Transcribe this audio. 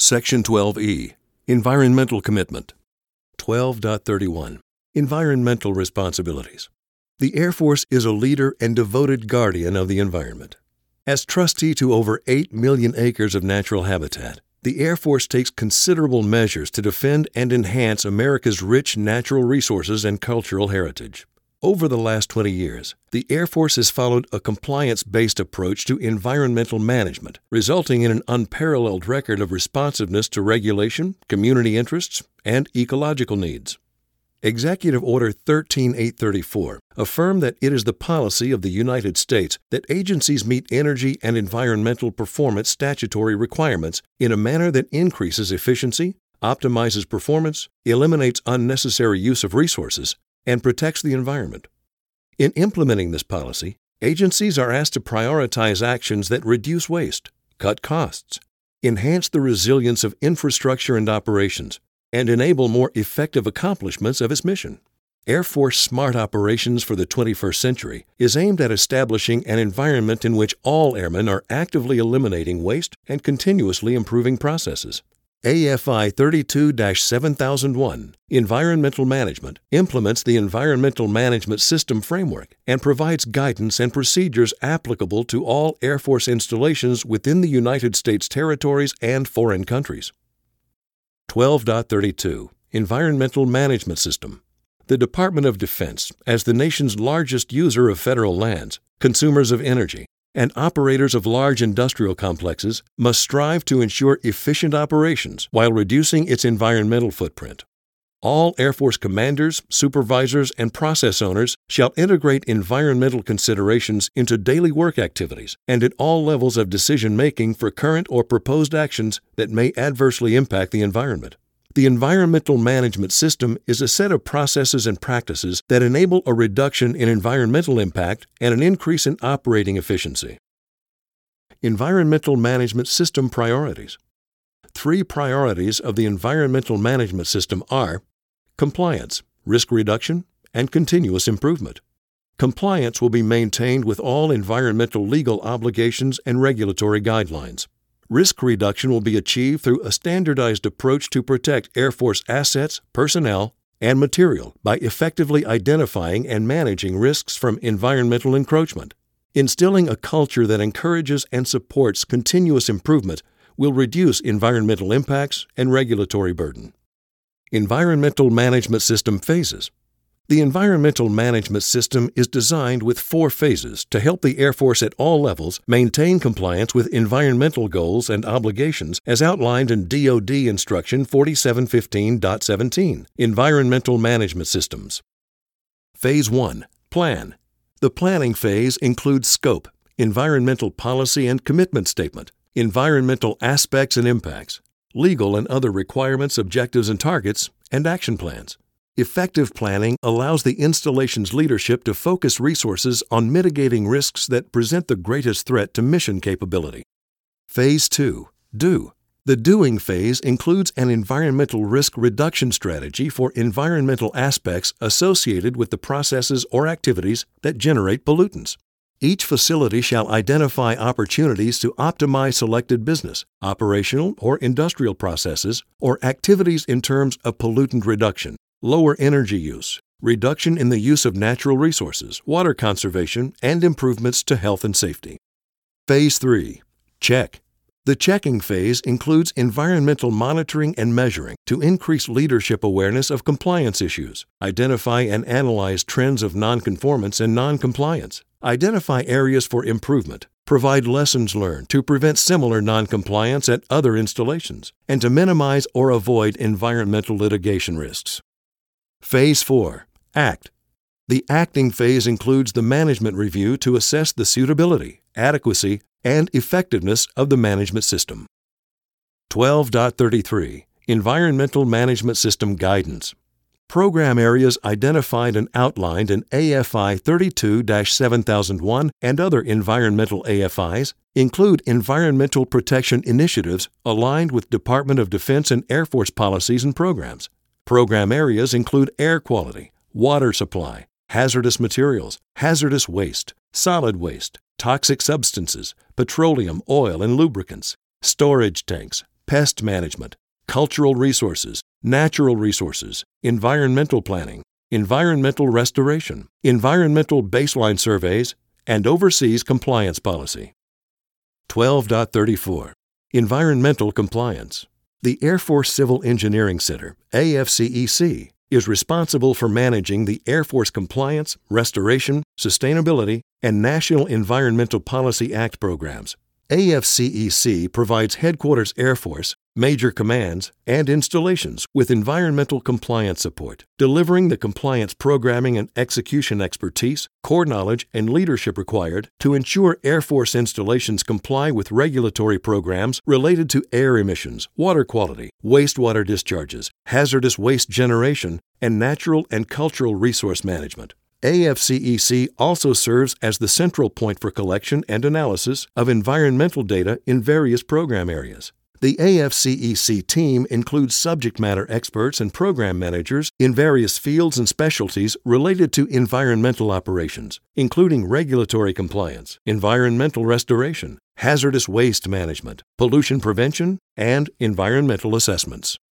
Section 12E Environmental Commitment 12.31 Environmental Responsibilities. The Air Force is a leader and devoted guardian of the environment. As trustee to over 8 million acres of natural habitat, the Air Force takes considerable measures to defend and enhance America's rich natural resources and cultural heritage. Over the last 20 years, the Air Force has followed a compliance based approach to environmental management, resulting in an unparalleled record of responsiveness to regulation, community interests, and ecological needs. Executive Order 13834 affirmed that it is the policy of the United States that agencies meet energy and environmental performance statutory requirements in a manner that increases efficiency, optimizes performance, eliminates unnecessary use of resources, and protects the environment. In implementing this policy, agencies are asked to prioritize actions that reduce waste, cut costs, enhance the resilience of infrastructure and operations, and enable more effective accomplishments of its mission. Air Force Smart Operations for the 21st Century is aimed at establishing an environment in which all airmen are actively eliminating waste and continuously improving processes. AFI 32 7001, Environmental Management, implements the Environmental Management System framework and provides guidance and procedures applicable to all Air Force installations within the United States territories and foreign countries. 12.32 Environmental Management System. The Department of Defense, as the nation's largest user of federal lands, consumers of energy, and operators of large industrial complexes must strive to ensure efficient operations while reducing its environmental footprint. All Air Force commanders, supervisors, and process owners shall integrate environmental considerations into daily work activities and at all levels of decision making for current or proposed actions that may adversely impact the environment. The environmental management system is a set of processes and practices that enable a reduction in environmental impact and an increase in operating efficiency. Environmental Management System Priorities Three priorities of the environmental management system are compliance, risk reduction, and continuous improvement. Compliance will be maintained with all environmental legal obligations and regulatory guidelines. Risk reduction will be achieved through a standardized approach to protect Air Force assets, personnel, and material by effectively identifying and managing risks from environmental encroachment. Instilling a culture that encourages and supports continuous improvement will reduce environmental impacts and regulatory burden. Environmental Management System Phases the environmental management system is designed with four phases to help the Air Force at all levels maintain compliance with environmental goals and obligations as outlined in DoD Instruction 4715.17 Environmental Management Systems. Phase 1 Plan. The planning phase includes scope, environmental policy and commitment statement, environmental aspects and impacts, legal and other requirements, objectives and targets, and action plans. Effective planning allows the installation's leadership to focus resources on mitigating risks that present the greatest threat to mission capability. Phase 2 Do. The doing phase includes an environmental risk reduction strategy for environmental aspects associated with the processes or activities that generate pollutants. Each facility shall identify opportunities to optimize selected business, operational, or industrial processes or activities in terms of pollutant reduction lower energy use, reduction in the use of natural resources, water conservation, and improvements to health and safety. Phase 3 Check. The checking phase includes environmental monitoring and measuring to increase leadership awareness of compliance issues, identify and analyze trends of nonconformance and noncompliance, identify areas for improvement, provide lessons learned to prevent similar noncompliance at other installations, and to minimize or avoid environmental litigation risks. Phase 4 Act. The acting phase includes the management review to assess the suitability, adequacy, and effectiveness of the management system. 12.33 Environmental Management System Guidance. Program areas identified and outlined in AFI 32 7001 and other environmental AFIs include environmental protection initiatives aligned with Department of Defense and Air Force policies and programs. Program areas include air quality, water supply, hazardous materials, hazardous waste, solid waste, toxic substances, petroleum, oil, and lubricants, storage tanks, pest management, cultural resources, natural resources, environmental planning, environmental restoration, environmental baseline surveys, and overseas compliance policy. 12.34 Environmental Compliance. The Air Force Civil Engineering Center, AFCEC, is responsible for managing the Air Force Compliance, Restoration, Sustainability, and National Environmental Policy Act programs. AFCEC provides Headquarters Air Force, major commands, and installations with environmental compliance support, delivering the compliance programming and execution expertise, core knowledge, and leadership required to ensure Air Force installations comply with regulatory programs related to air emissions, water quality, wastewater discharges, hazardous waste generation, and natural and cultural resource management. AFCEC also serves as the central point for collection and analysis of environmental data in various program areas. The AFCEC team includes subject matter experts and program managers in various fields and specialties related to environmental operations, including regulatory compliance, environmental restoration, hazardous waste management, pollution prevention, and environmental assessments.